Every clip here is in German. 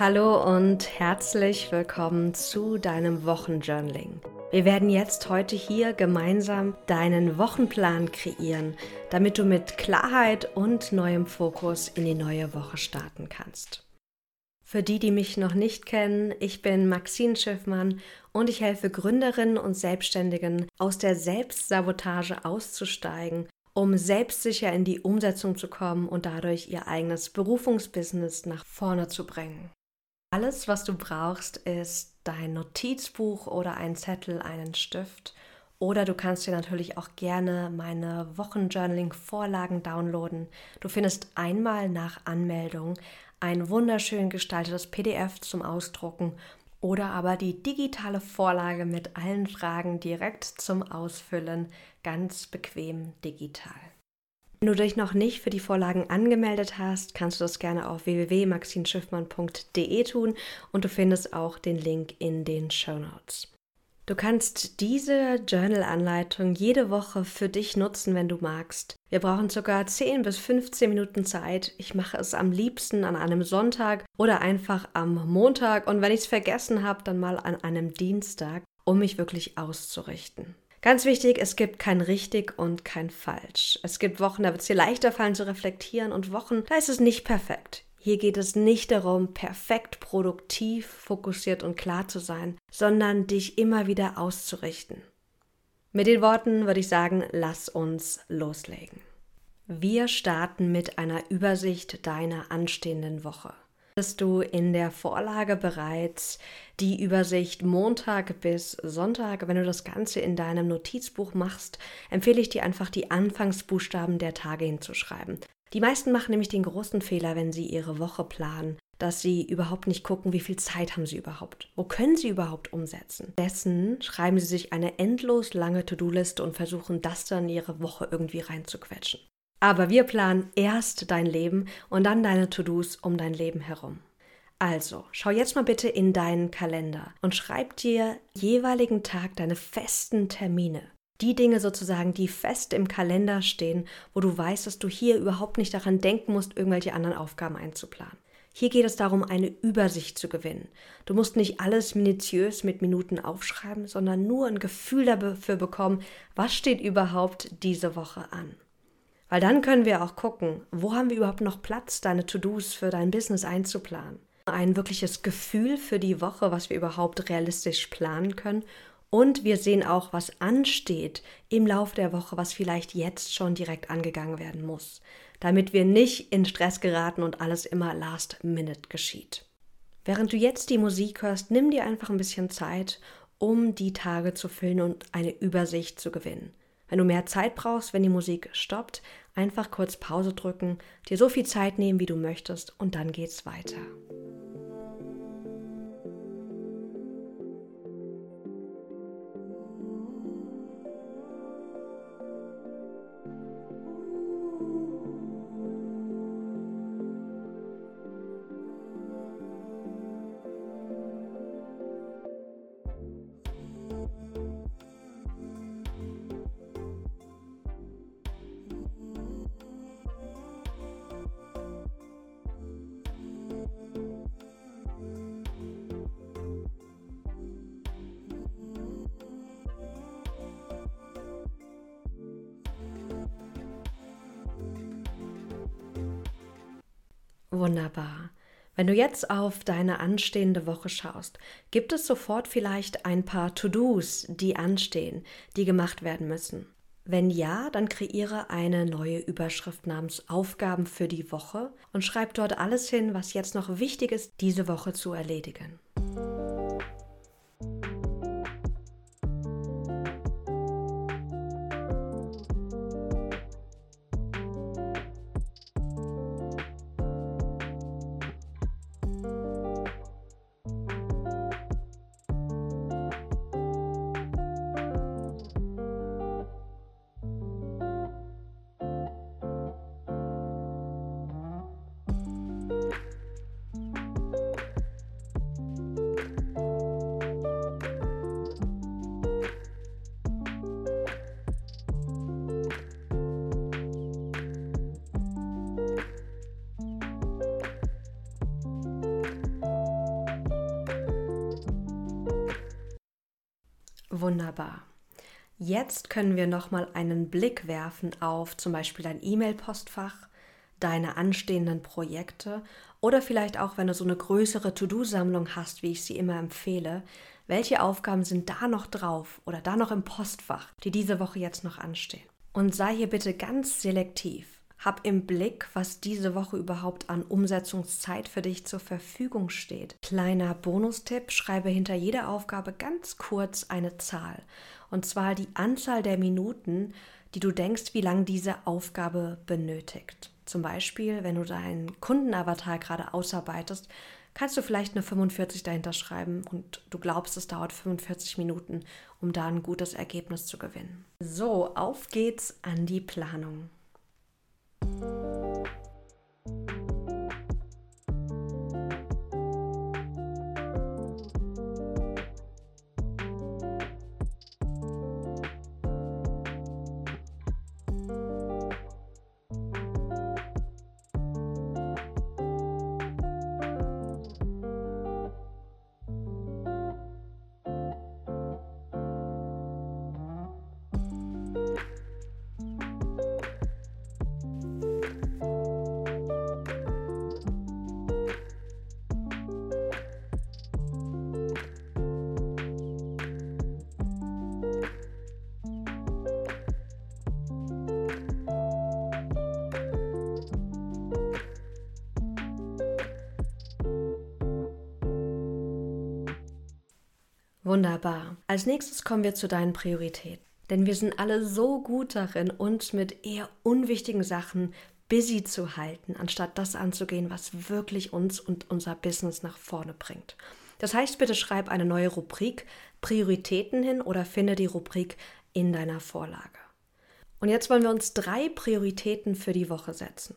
Hallo und herzlich willkommen zu deinem Wochenjournaling. Wir werden jetzt heute hier gemeinsam deinen Wochenplan kreieren, damit du mit Klarheit und neuem Fokus in die neue Woche starten kannst. Für die, die mich noch nicht kennen, ich bin Maxine Schiffmann und ich helfe Gründerinnen und Selbstständigen aus der Selbstsabotage auszusteigen, um selbstsicher in die Umsetzung zu kommen und dadurch ihr eigenes Berufungsbusiness nach vorne zu bringen. Alles, was du brauchst, ist dein Notizbuch oder ein Zettel, einen Stift. Oder du kannst dir natürlich auch gerne meine Wochenjournaling-Vorlagen downloaden. Du findest einmal nach Anmeldung ein wunderschön gestaltetes PDF zum Ausdrucken oder aber die digitale Vorlage mit allen Fragen direkt zum Ausfüllen, ganz bequem digital. Wenn du dich noch nicht für die Vorlagen angemeldet hast, kannst du das gerne auf www.maxinschiffmann.de tun und du findest auch den Link in den Show Notes. Du kannst diese Journal-Anleitung jede Woche für dich nutzen, wenn du magst. Wir brauchen ca. 10 bis 15 Minuten Zeit. Ich mache es am liebsten an einem Sonntag oder einfach am Montag und wenn ich es vergessen habe, dann mal an einem Dienstag, um mich wirklich auszurichten. Ganz wichtig, es gibt kein richtig und kein falsch. Es gibt Wochen, da wird es dir leichter fallen zu reflektieren und Wochen, da ist es nicht perfekt. Hier geht es nicht darum, perfekt, produktiv, fokussiert und klar zu sein, sondern dich immer wieder auszurichten. Mit den Worten würde ich sagen, lass uns loslegen. Wir starten mit einer Übersicht deiner anstehenden Woche findest du in der Vorlage bereits die Übersicht Montag bis Sonntag. Wenn du das Ganze in deinem Notizbuch machst, empfehle ich dir einfach die Anfangsbuchstaben der Tage hinzuschreiben. Die meisten machen nämlich den großen Fehler, wenn sie ihre Woche planen, dass sie überhaupt nicht gucken, wie viel Zeit haben sie überhaupt, wo können sie überhaupt umsetzen. Dessen schreiben sie sich eine endlos lange To-Do-Liste und versuchen das dann in ihre Woche irgendwie reinzuquetschen. Aber wir planen erst dein Leben und dann deine To-Dos um dein Leben herum. Also, schau jetzt mal bitte in deinen Kalender und schreib dir jeweiligen Tag deine festen Termine. Die Dinge sozusagen, die fest im Kalender stehen, wo du weißt, dass du hier überhaupt nicht daran denken musst, irgendwelche anderen Aufgaben einzuplanen. Hier geht es darum, eine Übersicht zu gewinnen. Du musst nicht alles minutiös mit Minuten aufschreiben, sondern nur ein Gefühl dafür bekommen, was steht überhaupt diese Woche an. Weil dann können wir auch gucken, wo haben wir überhaupt noch Platz, deine To-Dos für dein Business einzuplanen. Ein wirkliches Gefühl für die Woche, was wir überhaupt realistisch planen können. Und wir sehen auch, was ansteht im Lauf der Woche, was vielleicht jetzt schon direkt angegangen werden muss, damit wir nicht in Stress geraten und alles immer last minute geschieht. Während du jetzt die Musik hörst, nimm dir einfach ein bisschen Zeit, um die Tage zu füllen und eine Übersicht zu gewinnen. Wenn du mehr Zeit brauchst, wenn die Musik stoppt, einfach kurz Pause drücken, dir so viel Zeit nehmen, wie du möchtest und dann geht's weiter. Wunderbar. Wenn du jetzt auf deine anstehende Woche schaust, gibt es sofort vielleicht ein paar To-Dos, die anstehen, die gemacht werden müssen. Wenn ja, dann kreiere eine neue Überschrift namens Aufgaben für die Woche und schreib dort alles hin, was jetzt noch wichtig ist, diese Woche zu erledigen. Wunderbar. Jetzt können wir nochmal einen Blick werfen auf zum Beispiel dein E-Mail-Postfach, deine anstehenden Projekte oder vielleicht auch, wenn du so eine größere To-Do-Sammlung hast, wie ich sie immer empfehle, welche Aufgaben sind da noch drauf oder da noch im Postfach, die diese Woche jetzt noch anstehen. Und sei hier bitte ganz selektiv. Hab im Blick, was diese Woche überhaupt an Umsetzungszeit für dich zur Verfügung steht. Kleiner Bonustipp, schreibe hinter jeder Aufgabe ganz kurz eine Zahl. Und zwar die Anzahl der Minuten, die du denkst, wie lange diese Aufgabe benötigt. Zum Beispiel, wenn du deinen Kundenavatar gerade ausarbeitest, kannst du vielleicht eine 45 dahinter schreiben und du glaubst, es dauert 45 Minuten, um da ein gutes Ergebnis zu gewinnen. So, auf geht's an die Planung. Wunderbar. Als nächstes kommen wir zu deinen Prioritäten. Denn wir sind alle so gut darin, uns mit eher unwichtigen Sachen busy zu halten, anstatt das anzugehen, was wirklich uns und unser Business nach vorne bringt. Das heißt, bitte schreib eine neue Rubrik Prioritäten hin oder finde die Rubrik in deiner Vorlage. Und jetzt wollen wir uns drei Prioritäten für die Woche setzen.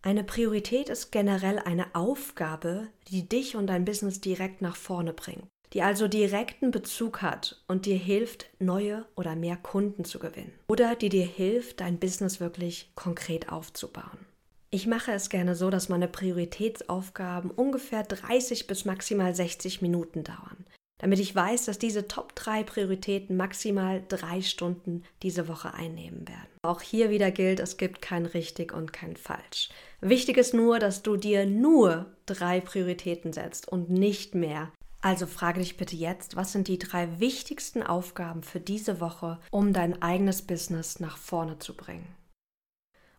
Eine Priorität ist generell eine Aufgabe, die dich und dein Business direkt nach vorne bringt die also direkten Bezug hat und dir hilft, neue oder mehr Kunden zu gewinnen. Oder die dir hilft, dein Business wirklich konkret aufzubauen. Ich mache es gerne so, dass meine Prioritätsaufgaben ungefähr 30 bis maximal 60 Minuten dauern, damit ich weiß, dass diese Top 3 Prioritäten maximal drei Stunden diese Woche einnehmen werden. Auch hier wieder gilt, es gibt kein richtig und kein falsch. Wichtig ist nur, dass du dir nur drei Prioritäten setzt und nicht mehr, also frage dich bitte jetzt, was sind die drei wichtigsten Aufgaben für diese Woche, um dein eigenes Business nach vorne zu bringen?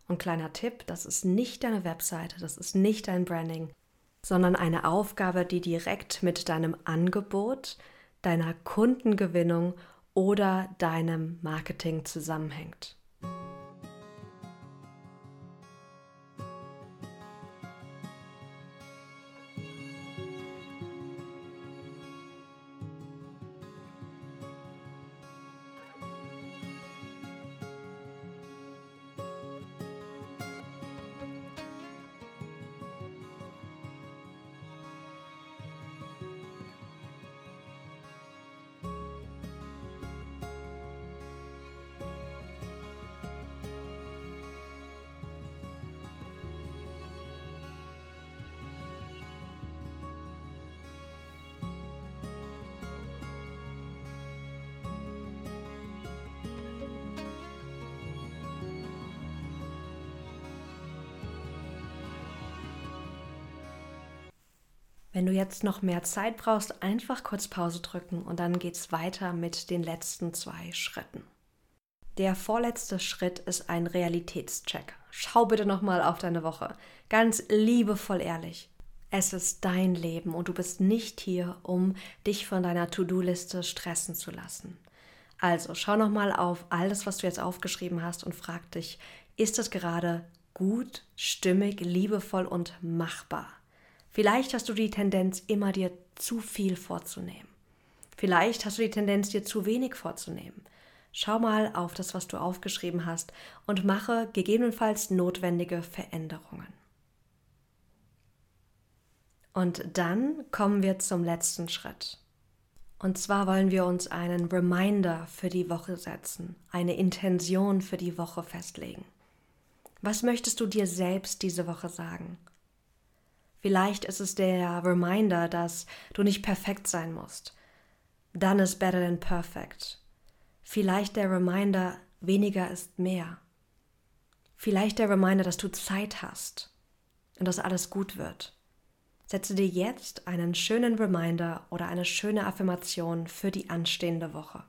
Und kleiner Tipp, das ist nicht deine Webseite, das ist nicht dein Branding, sondern eine Aufgabe, die direkt mit deinem Angebot, deiner Kundengewinnung oder deinem Marketing zusammenhängt. Wenn du jetzt noch mehr Zeit brauchst, einfach kurz Pause drücken und dann geht's weiter mit den letzten zwei Schritten. Der vorletzte Schritt ist ein Realitätscheck. Schau bitte nochmal auf deine Woche. Ganz liebevoll ehrlich. Es ist dein Leben und du bist nicht hier, um dich von deiner To-Do-Liste stressen zu lassen. Also schau nochmal auf alles, was du jetzt aufgeschrieben hast und frag dich, ist das gerade gut, stimmig, liebevoll und machbar? Vielleicht hast du die Tendenz, immer dir zu viel vorzunehmen. Vielleicht hast du die Tendenz, dir zu wenig vorzunehmen. Schau mal auf das, was du aufgeschrieben hast und mache gegebenenfalls notwendige Veränderungen. Und dann kommen wir zum letzten Schritt. Und zwar wollen wir uns einen Reminder für die Woche setzen, eine Intention für die Woche festlegen. Was möchtest du dir selbst diese Woche sagen? Vielleicht ist es der Reminder, dass du nicht perfekt sein musst. Done is better than perfect. Vielleicht der Reminder, weniger ist mehr. Vielleicht der Reminder, dass du Zeit hast und dass alles gut wird. Setze dir jetzt einen schönen Reminder oder eine schöne Affirmation für die anstehende Woche.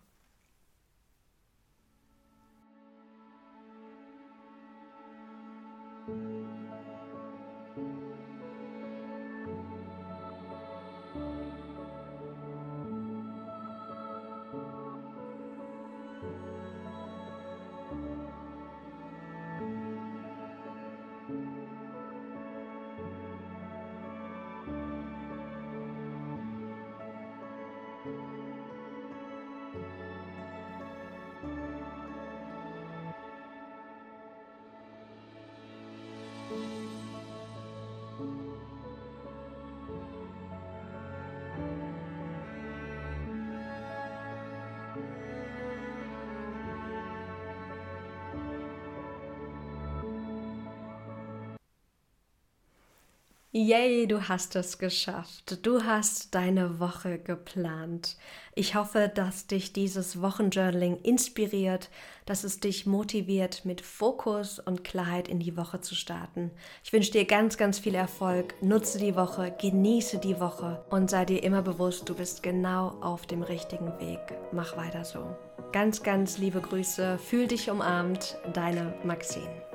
Yay, du hast es geschafft. Du hast deine Woche geplant. Ich hoffe, dass dich dieses Wochenjournaling inspiriert, dass es dich motiviert, mit Fokus und Klarheit in die Woche zu starten. Ich wünsche dir ganz, ganz viel Erfolg. Nutze die Woche, genieße die Woche und sei dir immer bewusst, du bist genau auf dem richtigen Weg. Mach weiter so. Ganz, ganz liebe Grüße. Fühl dich umarmt. Deine Maxine.